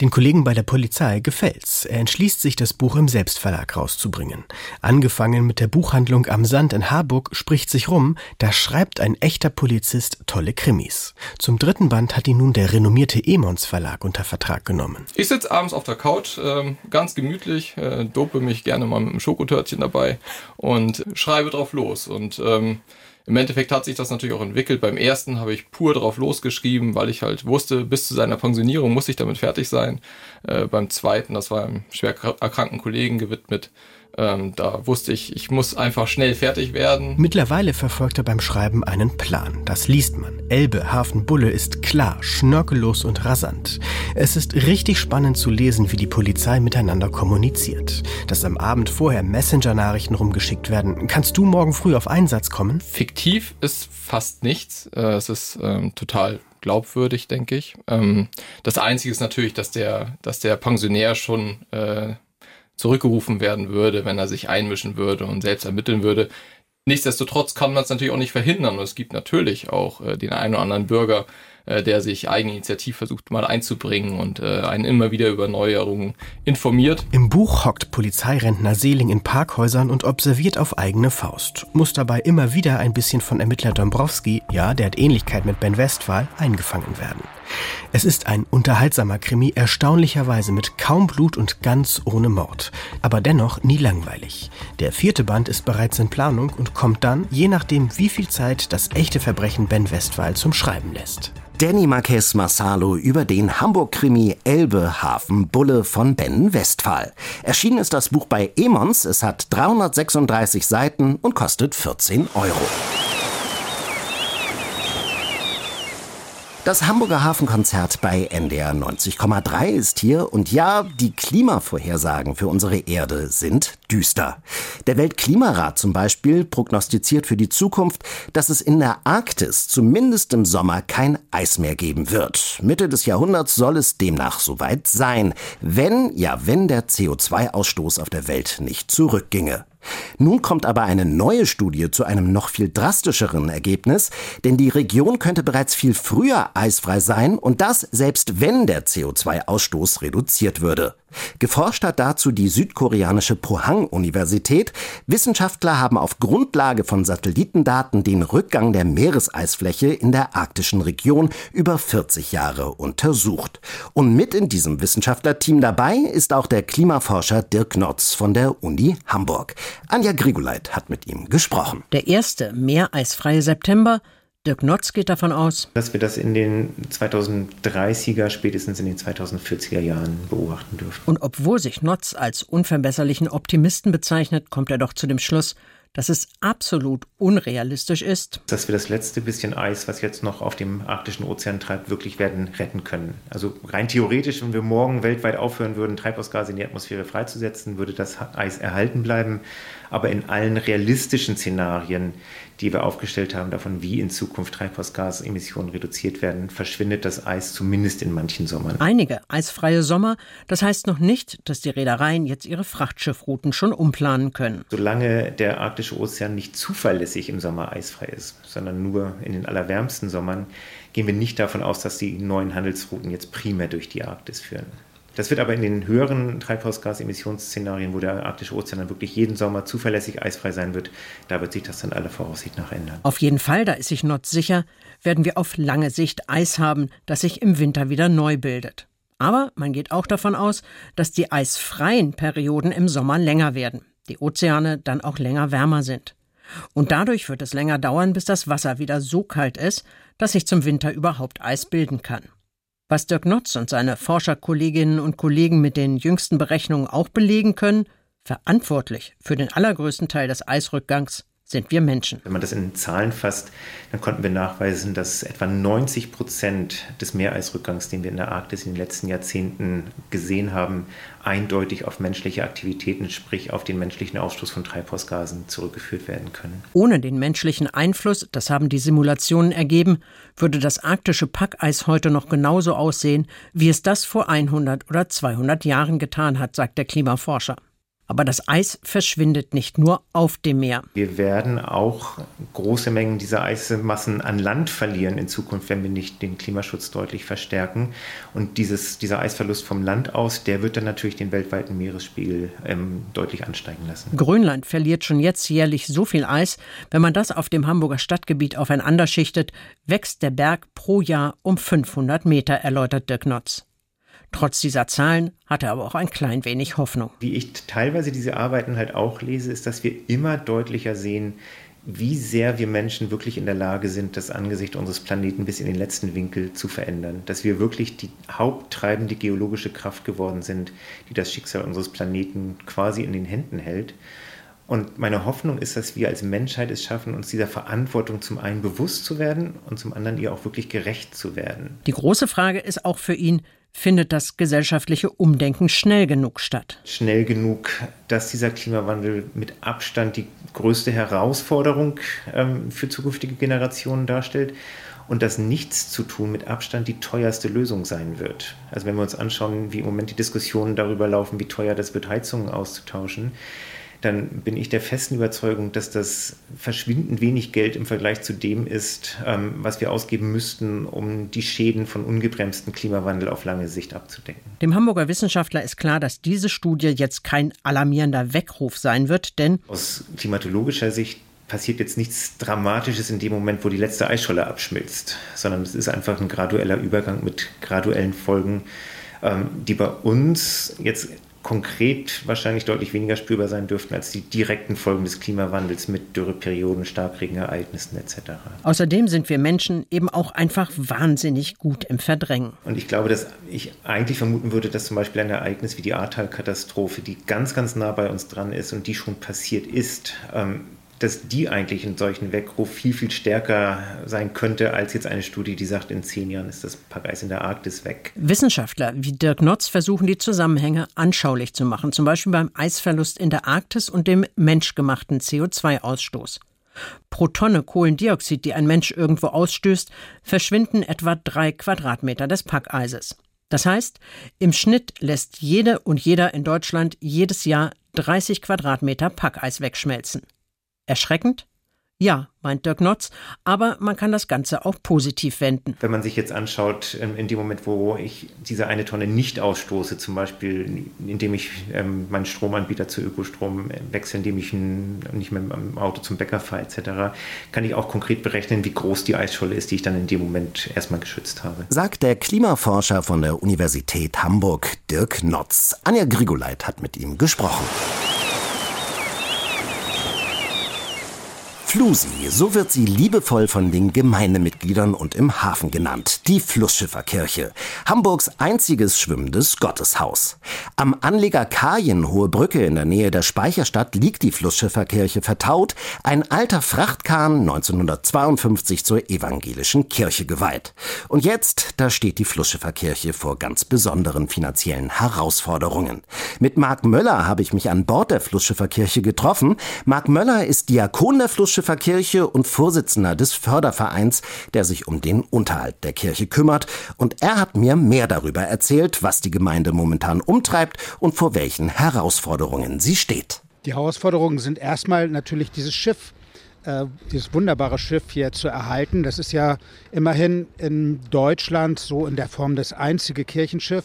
Den Kollegen bei der Polizei gefällt's. Er entschließt sich, das Buch im Selbstverlag rauszubringen. Angefangen mit der Buchhandlung am Sand in Harburg spricht sich rum, da schreibt ein echter Polizist tolle Krimis. Zum dritten Band hat ihn nun der renommierte Emons Verlag unter Vertrag genommen. Ich sitze abends auf der Couch, äh, ganz gemütlich, dope mich gerne mal mit einem Schokotörtchen dabei und schreibe drauf los. Und ähm, im Endeffekt hat sich das natürlich auch entwickelt. Beim ersten habe ich pur drauf losgeschrieben, weil ich halt wusste, bis zu seiner Pensionierung muss ich damit fertig sein. Äh, beim zweiten, das war einem schwer erkrankten Kollegen gewidmet, ähm, da wusste ich, ich muss einfach schnell fertig werden. Mittlerweile verfolgt er beim Schreiben einen Plan. Das liest man. Elbe, Hafen, Bulle ist klar, schnörkellos und rasant. Es ist richtig spannend zu lesen, wie die Polizei miteinander kommuniziert. Dass am Abend vorher Messenger-Nachrichten rumgeschickt werden. Kannst du morgen früh auf Einsatz kommen? Fiktiv ist fast nichts. Äh, es ist ähm, total glaubwürdig, denke ich. Ähm, das Einzige ist natürlich, dass der, dass der Pensionär schon äh, zurückgerufen werden würde, wenn er sich einmischen würde und selbst ermitteln würde. Nichtsdestotrotz kann man es natürlich auch nicht verhindern. Und es gibt natürlich auch äh, den einen oder anderen Bürger, äh, der sich eigeninitiativ versucht mal einzubringen und äh, einen immer wieder über Neuerungen informiert. Im Buch hockt Polizeirentner Seeling in Parkhäusern und observiert auf eigene Faust, muss dabei immer wieder ein bisschen von Ermittler Dombrowski, ja, der hat Ähnlichkeit mit Ben Westphal, eingefangen werden. Es ist ein unterhaltsamer Krimi, erstaunlicherweise mit kaum Blut und ganz ohne Mord. Aber dennoch nie langweilig. Der vierte Band ist bereits in Planung und kommt dann, je nachdem wie viel Zeit das echte Verbrechen Ben Westphal zum Schreiben lässt. Danny Marquez Marsalo über den Hamburg-Krimi Elbe Hafen Bulle von Ben Westphal. Erschienen ist das Buch bei Emons. Es hat 336 Seiten und kostet 14 Euro. Das Hamburger Hafenkonzert bei NDR 90,3 ist hier und ja, die Klimavorhersagen für unsere Erde sind düster. Der Weltklimarat zum Beispiel prognostiziert für die Zukunft, dass es in der Arktis zumindest im Sommer kein Eis mehr geben wird. Mitte des Jahrhunderts soll es demnach soweit sein, wenn, ja, wenn der CO2-Ausstoß auf der Welt nicht zurückginge. Nun kommt aber eine neue Studie zu einem noch viel drastischeren Ergebnis, denn die Region könnte bereits viel früher eisfrei sein und das selbst wenn der CO2-Ausstoß reduziert würde. Geforscht hat dazu die südkoreanische Pohang-Universität. Wissenschaftler haben auf Grundlage von Satellitendaten den Rückgang der Meereseisfläche in der arktischen Region über 40 Jahre untersucht. Und mit in diesem Wissenschaftlerteam dabei ist auch der Klimaforscher Dirk Notz von der Uni Hamburg. Anja Grigoleit hat mit ihm gesprochen. Der erste meereisfreie September Dirk Notz geht davon aus, dass wir das in den 2030er, spätestens in den 2040er Jahren beobachten dürfen. Und obwohl sich Notz als unverbesserlichen Optimisten bezeichnet, kommt er doch zu dem Schluss, dass es absolut unrealistisch ist, dass wir das letzte bisschen Eis, was jetzt noch auf dem arktischen Ozean treibt, wirklich werden retten können. Also rein theoretisch, wenn wir morgen weltweit aufhören würden, Treibhausgase in die Atmosphäre freizusetzen, würde das Eis erhalten bleiben. Aber in allen realistischen Szenarien, die wir aufgestellt haben, davon, wie in Zukunft Treibhausgasemissionen reduziert werden, verschwindet das Eis zumindest in manchen Sommern. Einige eisfreie Sommer, das heißt noch nicht, dass die Reedereien jetzt ihre Frachtschiffrouten schon umplanen können. Solange der arktische Ozean nicht zuverlässig im Sommer eisfrei ist, sondern nur in den allerwärmsten Sommern, gehen wir nicht davon aus, dass die neuen Handelsrouten jetzt primär durch die Arktis führen. Das wird aber in den höheren Treibhausgasemissionsszenarien, wo der arktische Ozean dann wirklich jeden Sommer zuverlässig eisfrei sein wird, da wird sich das dann aller Voraussicht nach ändern. Auf jeden Fall, da ist sich Nord sicher, werden wir auf lange Sicht Eis haben, das sich im Winter wieder neu bildet. Aber man geht auch davon aus, dass die eisfreien Perioden im Sommer länger werden, die Ozeane dann auch länger wärmer sind. Und dadurch wird es länger dauern, bis das Wasser wieder so kalt ist, dass sich zum Winter überhaupt Eis bilden kann. Was Dirk Notz und seine Forscherkolleginnen und Kollegen mit den jüngsten Berechnungen auch belegen können, verantwortlich für den allergrößten Teil des Eisrückgangs sind wir Menschen. Wenn man das in Zahlen fasst, dann konnten wir nachweisen, dass etwa 90 Prozent des Meereisrückgangs, den wir in der Arktis in den letzten Jahrzehnten gesehen haben, eindeutig auf menschliche Aktivitäten, sprich auf den menschlichen Ausstoß von Treibhausgasen zurückgeführt werden können. Ohne den menschlichen Einfluss, das haben die Simulationen ergeben, würde das arktische Packeis heute noch genauso aussehen, wie es das vor 100 oder 200 Jahren getan hat, sagt der Klimaforscher. Aber das Eis verschwindet nicht nur auf dem Meer. Wir werden auch große Mengen dieser Eismassen an Land verlieren in Zukunft, wenn wir nicht den Klimaschutz deutlich verstärken. Und dieses, dieser Eisverlust vom Land aus, der wird dann natürlich den weltweiten Meeresspiegel ähm, deutlich ansteigen lassen. Grönland verliert schon jetzt jährlich so viel Eis. Wenn man das auf dem Hamburger Stadtgebiet aufeinander schichtet, wächst der Berg pro Jahr um 500 Meter, erläutert Dirk Notz. Trotz dieser Zahlen hat er aber auch ein klein wenig Hoffnung. Wie ich teilweise diese Arbeiten halt auch lese, ist, dass wir immer deutlicher sehen, wie sehr wir Menschen wirklich in der Lage sind, das Angesicht unseres Planeten bis in den letzten Winkel zu verändern. Dass wir wirklich die haupttreibende geologische Kraft geworden sind, die das Schicksal unseres Planeten quasi in den Händen hält. Und meine Hoffnung ist, dass wir als Menschheit es schaffen, uns dieser Verantwortung zum einen bewusst zu werden und zum anderen ihr auch wirklich gerecht zu werden. Die große Frage ist auch für ihn, findet das gesellschaftliche Umdenken schnell genug statt. Schnell genug, dass dieser Klimawandel mit Abstand die größte Herausforderung ähm, für zukünftige Generationen darstellt und dass nichts zu tun mit Abstand die teuerste Lösung sein wird. Also wenn wir uns anschauen, wie im Moment die Diskussionen darüber laufen, wie teuer das wird, Heizungen auszutauschen, dann bin ich der festen Überzeugung, dass das verschwindend wenig Geld im Vergleich zu dem ist, ähm, was wir ausgeben müssten, um die Schäden von ungebremsten Klimawandel auf lange Sicht abzudecken. Dem Hamburger Wissenschaftler ist klar, dass diese Studie jetzt kein alarmierender Weckruf sein wird, denn aus klimatologischer Sicht passiert jetzt nichts Dramatisches in dem Moment, wo die letzte Eisscholle abschmilzt, sondern es ist einfach ein gradueller Übergang mit graduellen Folgen, ähm, die bei uns jetzt konkret wahrscheinlich deutlich weniger spürbar sein dürften als die direkten Folgen des Klimawandels mit Dürreperioden, Starkregenereignissen etc. Außerdem sind wir Menschen eben auch einfach wahnsinnig gut im Verdrängen. Und ich glaube, dass ich eigentlich vermuten würde, dass zum Beispiel ein Ereignis wie die Ahrtal-Katastrophe, die ganz, ganz nah bei uns dran ist und die schon passiert ist, ähm, dass die eigentlich in solchen Weckruf viel, viel stärker sein könnte, als jetzt eine Studie, die sagt, in zehn Jahren ist das Packeis in der Arktis weg. Wissenschaftler wie Dirk Notz versuchen die Zusammenhänge anschaulich zu machen, zum Beispiel beim Eisverlust in der Arktis und dem menschgemachten CO2-Ausstoß. Pro Tonne Kohlendioxid, die ein Mensch irgendwo ausstößt, verschwinden etwa drei Quadratmeter des Packeises. Das heißt, im Schnitt lässt jede und jeder in Deutschland jedes Jahr 30 Quadratmeter Packeis wegschmelzen. Erschreckend? Ja, meint Dirk Notz, aber man kann das Ganze auch positiv wenden. Wenn man sich jetzt anschaut, ähm, in dem Moment, wo ich diese eine Tonne nicht ausstoße, zum Beispiel indem ich ähm, meinen Stromanbieter zu Ökostrom wechsle, indem ich nicht mehr im Auto zum Bäcker fahre etc., kann ich auch konkret berechnen, wie groß die Eisscholle ist, die ich dann in dem Moment erstmal geschützt habe. Sagt der Klimaforscher von der Universität Hamburg, Dirk Notz. Anja Grigoleit hat mit ihm gesprochen. Flusi, so wird sie liebevoll von den Gemeindemitgliedern und im Hafen genannt, die Flussschifferkirche, Hamburgs einziges schwimmendes Gotteshaus. Am Anleger Kajen Hohe Brücke in der Nähe der Speicherstadt liegt die Flussschifferkirche vertaut, ein alter Frachtkahn 1952 zur evangelischen Kirche geweiht. Und jetzt, da steht die Flussschifferkirche vor ganz besonderen finanziellen Herausforderungen. Mit Marc Möller habe ich mich an Bord der Flussschifferkirche getroffen. Marc Möller ist Diakon der Flussschifferkirche Schifferkirche und Vorsitzender des Fördervereins, der sich um den Unterhalt der Kirche kümmert. Und er hat mir mehr darüber erzählt, was die Gemeinde momentan umtreibt und vor welchen Herausforderungen sie steht. Die Herausforderungen sind erstmal natürlich dieses Schiff äh, dieses wunderbare Schiff hier zu erhalten. Das ist ja immerhin in Deutschland so in der Form das einzige Kirchenschiff.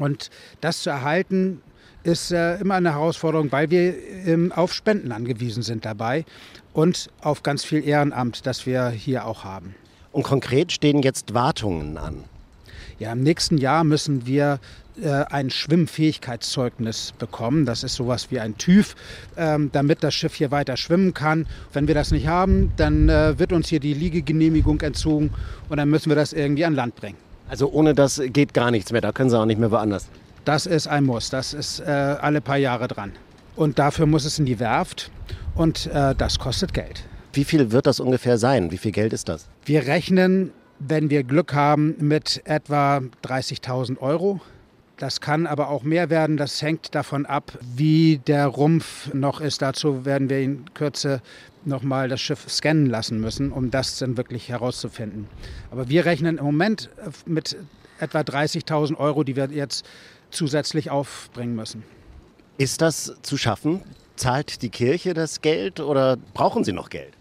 Und das zu erhalten, ist äh, immer eine Herausforderung, weil wir ähm, auf Spenden angewiesen sind dabei und auf ganz viel Ehrenamt, das wir hier auch haben. Und konkret stehen jetzt Wartungen an. Ja, im nächsten Jahr müssen wir äh, ein Schwimmfähigkeitszeugnis bekommen. Das ist sowas wie ein TÜV, ähm, damit das Schiff hier weiter schwimmen kann. Wenn wir das nicht haben, dann äh, wird uns hier die Liegegenehmigung entzogen und dann müssen wir das irgendwie an Land bringen. Also ohne das geht gar nichts mehr. Da können Sie auch nicht mehr woanders. Das ist ein Muss. Das ist äh, alle paar Jahre dran. Und dafür muss es in die Werft und äh, das kostet Geld. Wie viel wird das ungefähr sein? Wie viel Geld ist das? Wir rechnen, wenn wir Glück haben, mit etwa 30.000 Euro. Das kann aber auch mehr werden. Das hängt davon ab, wie der Rumpf noch ist. Dazu werden wir in Kürze nochmal das Schiff scannen lassen müssen, um das dann wirklich herauszufinden. Aber wir rechnen im Moment mit etwa 30.000 Euro, die wir jetzt zusätzlich aufbringen müssen. Ist das zu schaffen? Zahlt die Kirche das Geld oder brauchen Sie noch Geld?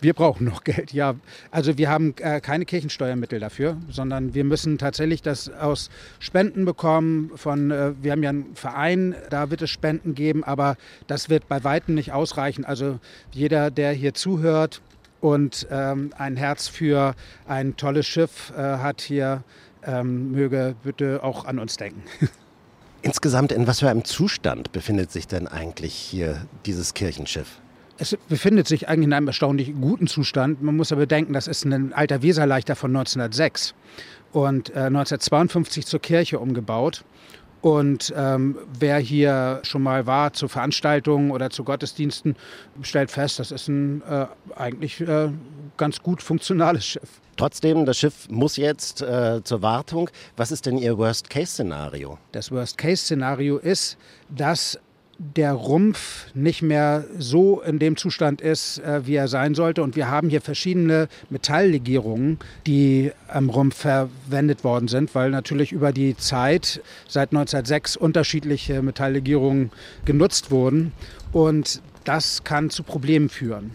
Wir brauchen noch Geld, ja. Also wir haben äh, keine Kirchensteuermittel dafür, sondern wir müssen tatsächlich das aus Spenden bekommen. Von, äh, wir haben ja einen Verein, da wird es Spenden geben, aber das wird bei weitem nicht ausreichen. Also jeder, der hier zuhört und ähm, ein Herz für ein tolles Schiff äh, hat hier, ähm, möge bitte auch an uns denken. Insgesamt in was für einem Zustand befindet sich denn eigentlich hier dieses Kirchenschiff? Es befindet sich eigentlich in einem erstaunlich guten Zustand. Man muss aber bedenken, das ist ein alter Weserleichter von 1906 und äh, 1952 zur Kirche umgebaut. Und ähm, wer hier schon mal war zu Veranstaltungen oder zu Gottesdiensten, stellt fest, das ist ein äh, eigentlich äh, ganz gut funktionales Schiff. Trotzdem, das Schiff muss jetzt äh, zur Wartung. Was ist denn Ihr Worst-Case-Szenario? Das Worst-Case-Szenario ist, dass der Rumpf nicht mehr so in dem Zustand ist, äh, wie er sein sollte. Und wir haben hier verschiedene Metalllegierungen, die am Rumpf verwendet worden sind, weil natürlich über die Zeit seit 1906 unterschiedliche Metalllegierungen genutzt wurden. Und das kann zu Problemen führen.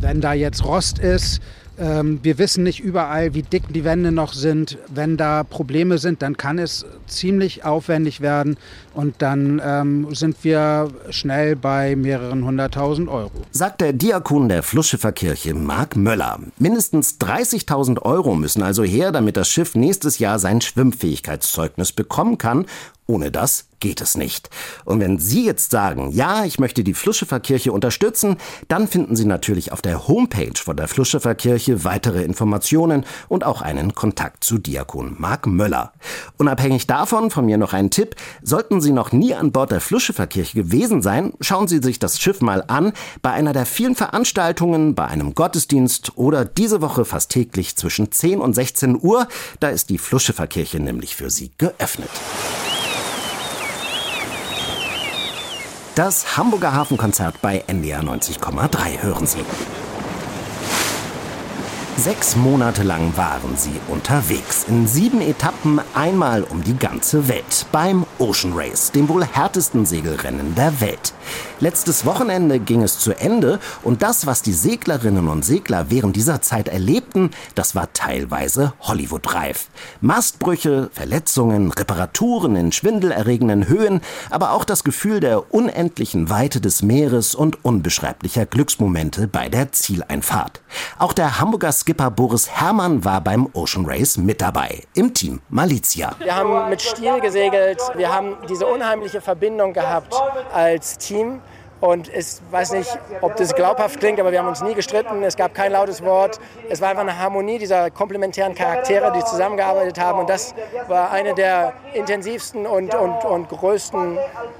Wenn da jetzt Rost ist, ähm, wir wissen nicht überall, wie dick die Wände noch sind. Wenn da Probleme sind, dann kann es ziemlich aufwendig werden und dann ähm, sind wir schnell bei mehreren hunderttausend Euro. Sagt der Diakon der Flussschifferkirche Marc Möller. Mindestens 30.000 Euro müssen also her, damit das Schiff nächstes Jahr sein Schwimmfähigkeitszeugnis bekommen kann ohne das geht es nicht. Und wenn Sie jetzt sagen, ja, ich möchte die Flussschifferkirche unterstützen, dann finden Sie natürlich auf der Homepage von der Flussschifferkirche weitere Informationen und auch einen Kontakt zu Diakon Marc Möller. Unabhängig davon von mir noch ein Tipp, sollten Sie noch nie an Bord der Flussschifferkirche gewesen sein, schauen Sie sich das Schiff mal an, bei einer der vielen Veranstaltungen, bei einem Gottesdienst oder diese Woche fast täglich zwischen 10 und 16 Uhr, da ist die Flussschifferkirche nämlich für Sie geöffnet. Das Hamburger Hafenkonzert bei NDR 90,3 hören Sie. Sechs Monate lang waren sie unterwegs. In sieben Etappen einmal um die ganze Welt. Beim Ocean Race, dem wohl härtesten Segelrennen der Welt. Letztes Wochenende ging es zu Ende und das, was die Seglerinnen und Segler während dieser Zeit erlebten, das war teilweise Hollywood-reif. Mastbrüche, Verletzungen, Reparaturen in schwindelerregenden Höhen, aber auch das Gefühl der unendlichen Weite des Meeres und unbeschreiblicher Glücksmomente bei der Zieleinfahrt. Auch der Hamburger Skipper Boris Herrmann war beim Ocean Race mit dabei, im Team Malizia. Wir haben mit Stil gesegelt, wir haben diese unheimliche Verbindung gehabt als Team Und ich weiß nicht, ob das glaubhaft klingt, aber wir haben uns nie gestritten. Es gab kein lautes Wort. Es war einfach eine Harmonie dieser komplementären Charaktere, die zusammengearbeitet haben. Und das war eine der intensivsten und, und, und größten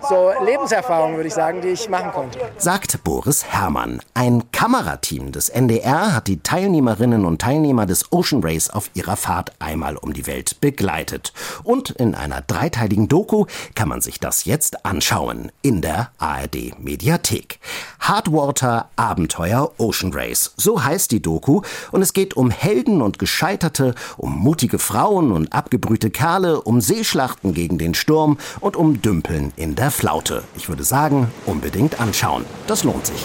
so Lebenserfahrungen, würde ich sagen, die ich machen konnte. Sagt Boris Herrmann. Ein Kamerateam des NDR hat die Teilnehmerinnen und Teilnehmer des Ocean Race auf ihrer Fahrt einmal um die Welt begleitet. Und in einer dreiteiligen Doku kann man sich das jetzt anschauen in der ARD Media. Mediathek. Hardwater Abenteuer Ocean Race. So heißt die Doku und es geht um Helden und Gescheiterte, um mutige Frauen und abgebrühte Kerle, um Seeschlachten gegen den Sturm und um Dümpeln in der Flaute. Ich würde sagen, unbedingt anschauen. Das lohnt sich.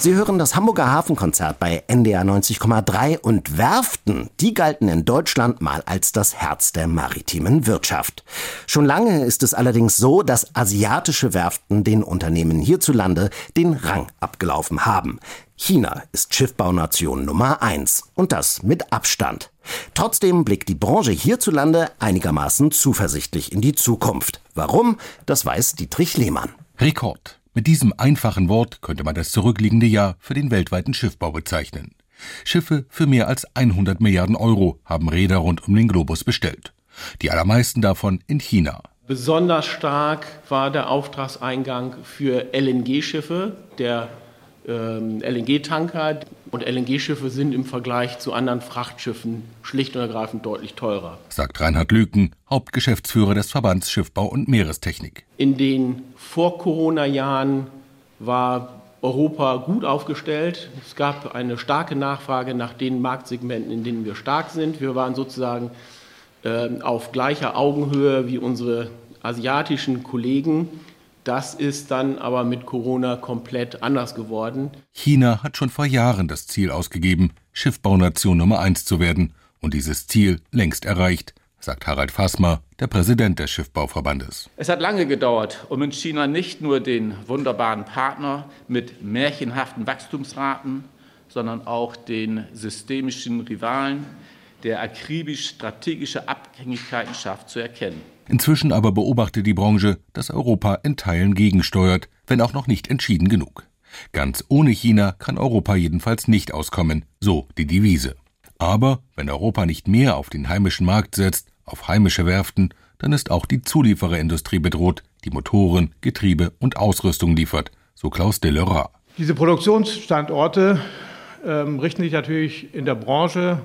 Sie hören das Hamburger Hafenkonzert bei NDR 90,3 und Werften, die galten in Deutschland mal als das Herz der maritimen Wirtschaft. Schon lange ist es allerdings so, dass asiatische Werften den Unternehmen hierzulande den Rang abgelaufen haben. China ist Schiffbaunation Nummer eins und das mit Abstand. Trotzdem blickt die Branche hierzulande einigermaßen zuversichtlich in die Zukunft. Warum? Das weiß Dietrich Lehmann. Rekord. Mit diesem einfachen Wort könnte man das zurückliegende Jahr für den weltweiten Schiffbau bezeichnen. Schiffe für mehr als 100 Milliarden Euro haben Räder rund um den Globus bestellt. Die allermeisten davon in China. Besonders stark war der Auftragseingang für LNG-Schiffe. Der LNG-Tanker und LNG-Schiffe sind im Vergleich zu anderen Frachtschiffen schlicht und ergreifend deutlich teurer. Sagt Reinhard Lüken, Hauptgeschäftsführer des Verbands Schiffbau und Meerestechnik. In den Vor-Corona-Jahren war Europa gut aufgestellt. Es gab eine starke Nachfrage nach den Marktsegmenten, in denen wir stark sind. Wir waren sozusagen äh, auf gleicher Augenhöhe wie unsere asiatischen Kollegen. Das ist dann aber mit Corona komplett anders geworden. China hat schon vor Jahren das Ziel ausgegeben, Schiffbaunation Nummer eins zu werden und dieses Ziel längst erreicht, sagt Harald Fassmer, der Präsident des Schiffbauverbandes. Es hat lange gedauert, um in China nicht nur den wunderbaren Partner mit märchenhaften Wachstumsraten, sondern auch den systemischen Rivalen, der akribisch strategische Abhängigkeiten schafft, zu erkennen. Inzwischen aber beobachtet die Branche, dass Europa in Teilen gegensteuert, wenn auch noch nicht entschieden genug. Ganz ohne China kann Europa jedenfalls nicht auskommen, so die Devise. Aber wenn Europa nicht mehr auf den heimischen Markt setzt, auf heimische Werften, dann ist auch die Zuliefererindustrie bedroht, die Motoren, Getriebe und Ausrüstung liefert, so Klaus Delerat. Diese Produktionsstandorte ähm, richten sich natürlich in der Branche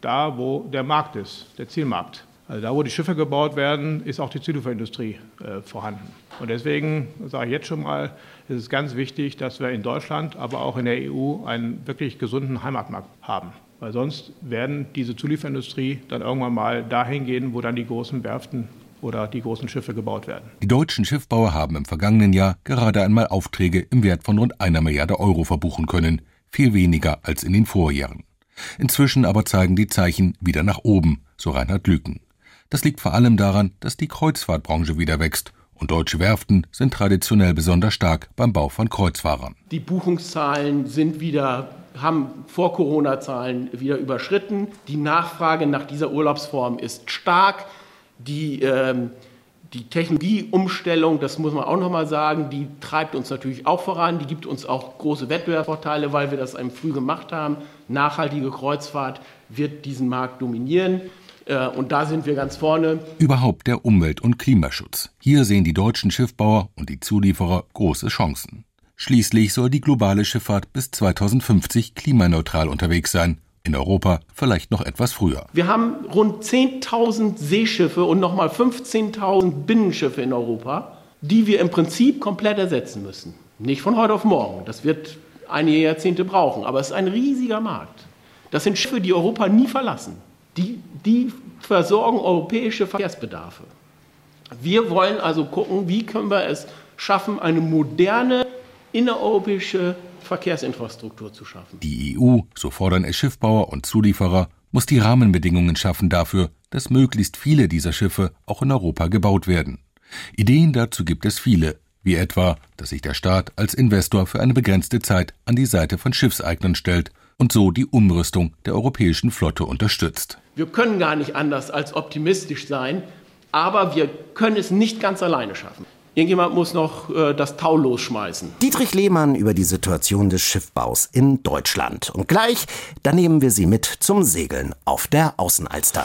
da, wo der Markt ist, der Zielmarkt. Also da, wo die Schiffe gebaut werden, ist auch die Zulieferindustrie äh, vorhanden. Und deswegen sage ich jetzt schon mal, ist es ganz wichtig, dass wir in Deutschland, aber auch in der EU einen wirklich gesunden Heimatmarkt haben. Weil sonst werden diese Zulieferindustrie dann irgendwann mal dahin gehen, wo dann die großen Werften oder die großen Schiffe gebaut werden. Die deutschen Schiffbauer haben im vergangenen Jahr gerade einmal Aufträge im Wert von rund einer Milliarde Euro verbuchen können, viel weniger als in den Vorjahren. Inzwischen aber zeigen die Zeichen wieder nach oben, so Reinhard Lüken. Das liegt vor allem daran, dass die Kreuzfahrtbranche wieder wächst und deutsche Werften sind traditionell besonders stark beim Bau von Kreuzfahrern. Die Buchungszahlen sind wieder haben vor Corona-Zahlen wieder überschritten. Die Nachfrage nach dieser Urlaubsform ist stark. Die, ähm, die Technologieumstellung, das muss man auch noch mal sagen, die treibt uns natürlich auch voran. Die gibt uns auch große Wettbewerbsvorteile, weil wir das einem früh gemacht haben. Nachhaltige Kreuzfahrt wird diesen Markt dominieren. Äh, und da sind wir ganz vorne. Überhaupt der Umwelt- und Klimaschutz. Hier sehen die deutschen Schiffbauer und die Zulieferer große Chancen. Schließlich soll die globale Schifffahrt bis 2050 klimaneutral unterwegs sein. In Europa vielleicht noch etwas früher. Wir haben rund 10.000 Seeschiffe und nochmal 15.000 Binnenschiffe in Europa, die wir im Prinzip komplett ersetzen müssen. Nicht von heute auf morgen. Das wird einige Jahrzehnte brauchen. Aber es ist ein riesiger Markt. Das sind Schiffe, die Europa nie verlassen. Die, die versorgen europäische Verkehrsbedarfe. Wir wollen also gucken, wie können wir es schaffen, eine moderne innereuropäische Verkehrsinfrastruktur zu schaffen. Die EU, so fordern es Schiffbauer und Zulieferer, muss die Rahmenbedingungen schaffen dafür, dass möglichst viele dieser Schiffe auch in Europa gebaut werden. Ideen dazu gibt es viele, wie etwa, dass sich der Staat als Investor für eine begrenzte Zeit an die Seite von Schiffseignern stellt und so die Umrüstung der europäischen Flotte unterstützt. Wir können gar nicht anders als optimistisch sein, aber wir können es nicht ganz alleine schaffen. Irgendjemand muss noch äh, das Tau losschmeißen. Dietrich Lehmann über die Situation des Schiffbaus in Deutschland. Und gleich, da nehmen wir Sie mit zum Segeln auf der Außenalster.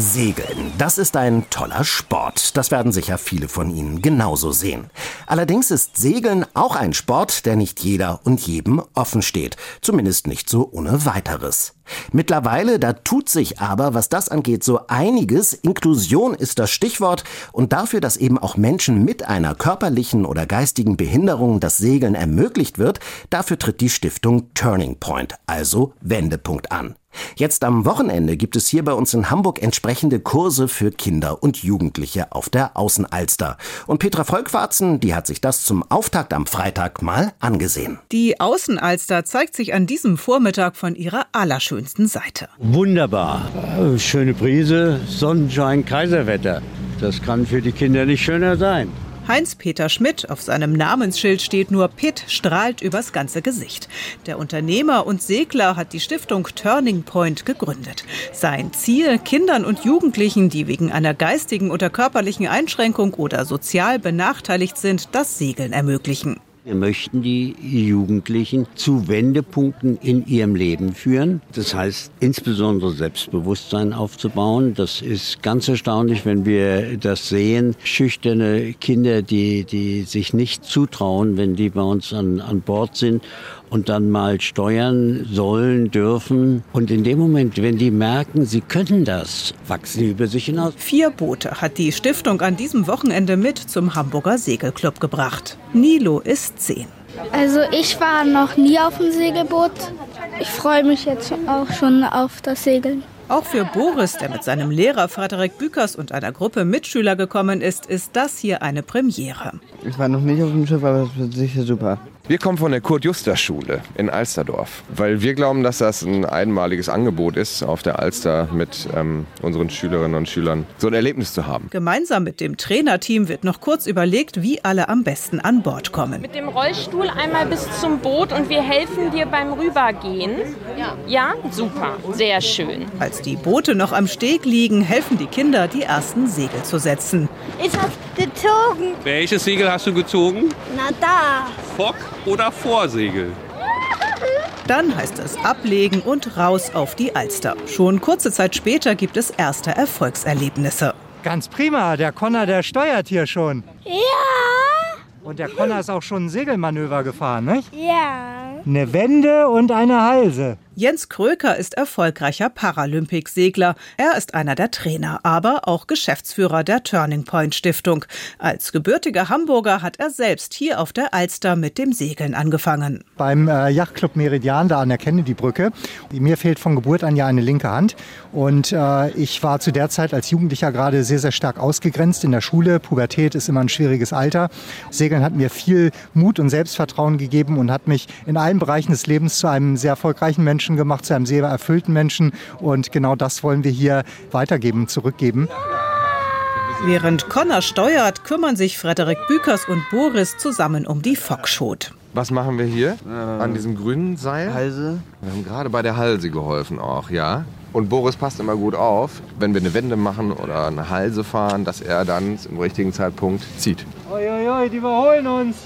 Segeln, das ist ein toller Sport. Das werden sicher viele von Ihnen genauso sehen. Allerdings ist Segeln auch ein Sport, der nicht jeder und jedem offen steht. Zumindest nicht so ohne weiteres. Mittlerweile, da tut sich aber, was das angeht, so einiges. Inklusion ist das Stichwort und dafür, dass eben auch Menschen mit einer körperlichen oder geistigen Behinderung das Segeln ermöglicht wird, dafür tritt die Stiftung Turning Point, also Wendepunkt an. Jetzt am Wochenende gibt es hier bei uns in Hamburg entsprechende Kurse für Kinder und Jugendliche auf der Außenalster. Und Petra Volkwarzen, die hat sich das zum Auftakt am Freitag mal angesehen. Die Außenalster zeigt sich an diesem Vormittag von ihrer allerschönsten Seite. Wunderbar. Schöne Brise, Sonnenschein, Kaiserwetter. Das kann für die Kinder nicht schöner sein. Heinz-Peter Schmidt, auf seinem Namensschild steht nur Pitt, strahlt übers ganze Gesicht. Der Unternehmer und Segler hat die Stiftung Turning Point gegründet. Sein Ziel, Kindern und Jugendlichen, die wegen einer geistigen oder körperlichen Einschränkung oder sozial benachteiligt sind, das Segeln ermöglichen. Wir möchten die Jugendlichen zu Wendepunkten in ihrem Leben führen. Das heißt, insbesondere Selbstbewusstsein aufzubauen. Das ist ganz erstaunlich, wenn wir das sehen. Schüchterne Kinder, die, die sich nicht zutrauen, wenn die bei uns an, an Bord sind und dann mal steuern sollen, dürfen. Und in dem Moment, wenn die merken, sie können das, wachsen sie über sich hinaus. Vier Boote hat die Stiftung an diesem Wochenende mit zum Hamburger Segelclub gebracht. Nilo ist zehn. Also ich war noch nie auf dem Segelboot. Ich freue mich jetzt auch schon auf das Segeln. Auch für Boris, der mit seinem Lehrer Frederik Bükers und einer Gruppe Mitschüler gekommen ist, ist das hier eine Premiere. Ich war noch nicht auf dem Schiff, aber das wird sicher super. Wir kommen von der Kurt-Juster-Schule in Alsterdorf, weil wir glauben, dass das ein einmaliges Angebot ist, auf der Alster mit ähm, unseren Schülerinnen und Schülern so ein Erlebnis zu haben. Gemeinsam mit dem Trainerteam wird noch kurz überlegt, wie alle am besten an Bord kommen. Mit dem Rollstuhl einmal bis zum Boot und wir helfen dir beim Rübergehen. Ja. Ja, super, sehr schön. Als die Boote noch am Steg liegen, helfen die Kinder, die ersten Segel zu setzen. Ich hab gezogen. Welches Segel hast du gezogen? Na da. Fock oder Vorsegel? Dann heißt es ablegen und raus auf die Alster. Schon kurze Zeit später gibt es erste Erfolgserlebnisse. Ganz prima, der Conner, der steuert hier schon. Ja. Und der Conner ist auch schon ein Segelmanöver gefahren, nicht? Ja. Eine Wende und eine Halse. Jens Kröker ist erfolgreicher Paralympicsegler. Er ist einer der Trainer, aber auch Geschäftsführer der Turning Point Stiftung. Als gebürtiger Hamburger hat er selbst hier auf der Alster mit dem Segeln angefangen. Beim äh, Yachtclub Meridian da an der Kennedy-Brücke. Mir fehlt von Geburt an ja eine linke Hand. Und äh, ich war zu der Zeit als Jugendlicher gerade sehr, sehr stark ausgegrenzt in der Schule. Pubertät ist immer ein schwieriges Alter. Segeln hat mir viel Mut und Selbstvertrauen gegeben und hat mich in allen Bereichen des Lebens zu einem sehr erfolgreichen Menschen gemacht, zu einem sehr erfüllten Menschen. Und genau das wollen wir hier weitergeben, zurückgeben. Während Connor steuert, kümmern sich Frederik Bükers und Boris zusammen um die Fockschot. Was machen wir hier an diesem grünen Seil? Halse. Wir haben gerade bei der Halse geholfen auch, ja. Und Boris passt immer gut auf, wenn wir eine Wende machen oder eine Halse fahren, dass er dann im richtigen Zeitpunkt zieht. Uiuiui, die überholen uns.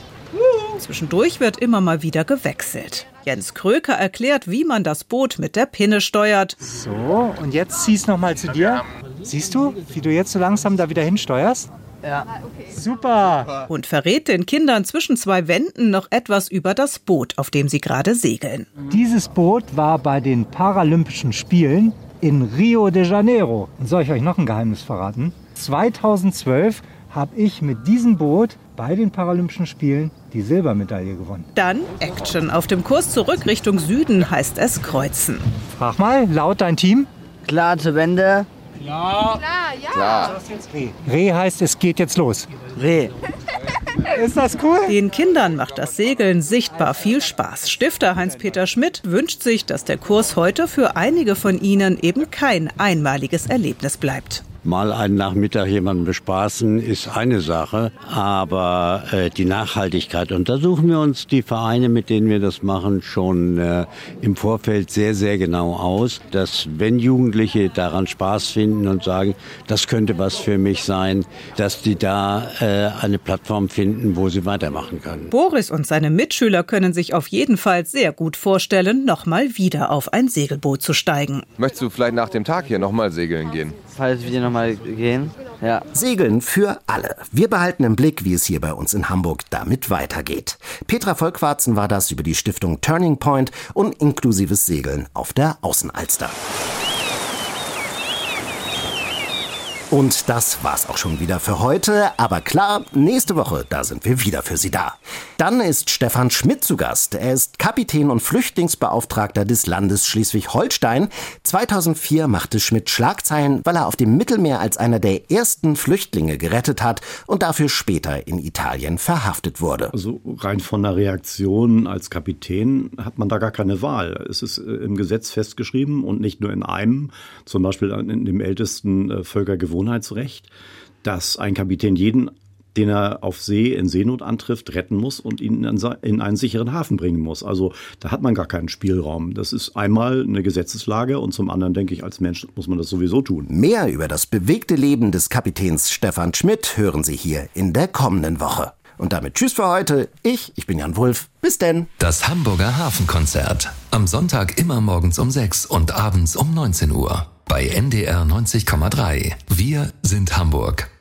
Zwischendurch wird immer mal wieder gewechselt. Jens Kröker erklärt, wie man das Boot mit der Pinne steuert. So, und jetzt zieh's noch mal zu dir. Siehst du, wie du jetzt so langsam da wieder hinsteuerst? Ja. Super. Und verrät den Kindern zwischen zwei Wänden noch etwas über das Boot, auf dem sie gerade segeln. Dieses Boot war bei den Paralympischen Spielen in Rio de Janeiro. Und soll ich euch noch ein Geheimnis verraten? 2012 habe ich mit diesem Boot bei den Paralympischen Spielen die Silbermedaille gewonnen. Dann Action. Auf dem Kurs zurück Richtung Süden heißt es Kreuzen. Frag mal, laut dein Team. Klar zur Wende. Ja. Klar, ja. Klar. Reh heißt, es geht jetzt los. Reh. Ist das cool? Den Kindern macht das Segeln sichtbar viel Spaß. Stifter Heinz-Peter Schmidt wünscht sich, dass der Kurs heute für einige von ihnen eben kein einmaliges Erlebnis bleibt. Mal einen Nachmittag jemanden bespaßen ist eine Sache, aber äh, die Nachhaltigkeit, und da suchen wir uns die Vereine, mit denen wir das machen, schon äh, im Vorfeld sehr, sehr genau aus, dass wenn Jugendliche daran Spaß finden und sagen, das könnte was für mich sein, dass die da äh, eine Plattform finden, wo sie weitermachen können. Boris und seine Mitschüler können sich auf jeden Fall sehr gut vorstellen, nochmal wieder auf ein Segelboot zu steigen. Möchtest du vielleicht nach dem Tag hier nochmal segeln gehen? Falls wir nochmal gehen, ja. Segeln für alle. Wir behalten im Blick, wie es hier bei uns in Hamburg damit weitergeht. Petra Volkwarzen war das über die Stiftung Turning Point und inklusives Segeln auf der Außenalster. Und das war's auch schon wieder für heute. Aber klar, nächste Woche, da sind wir wieder für Sie da. Dann ist Stefan Schmidt zu Gast. Er ist Kapitän und Flüchtlingsbeauftragter des Landes Schleswig-Holstein. 2004 machte Schmidt Schlagzeilen, weil er auf dem Mittelmeer als einer der ersten Flüchtlinge gerettet hat und dafür später in Italien verhaftet wurde. Also rein von der Reaktion als Kapitän hat man da gar keine Wahl. Es ist äh, im Gesetz festgeschrieben und nicht nur in einem, zum Beispiel in dem ältesten äh, Völkergewohnheitsrecht Gewohnheitsrecht, dass ein Kapitän jeden den er auf See in Seenot antrifft, retten muss und ihn in einen sicheren Hafen bringen muss. Also da hat man gar keinen Spielraum. Das ist einmal eine Gesetzeslage und zum anderen denke ich, als Mensch muss man das sowieso tun. Mehr über das bewegte Leben des Kapitäns Stefan Schmidt hören Sie hier in der kommenden Woche. Und damit tschüss für heute. Ich, ich bin Jan Wulff. Bis denn. Das Hamburger Hafenkonzert. Am Sonntag immer morgens um 6 und abends um 19 Uhr bei NDR 90,3. Wir sind Hamburg.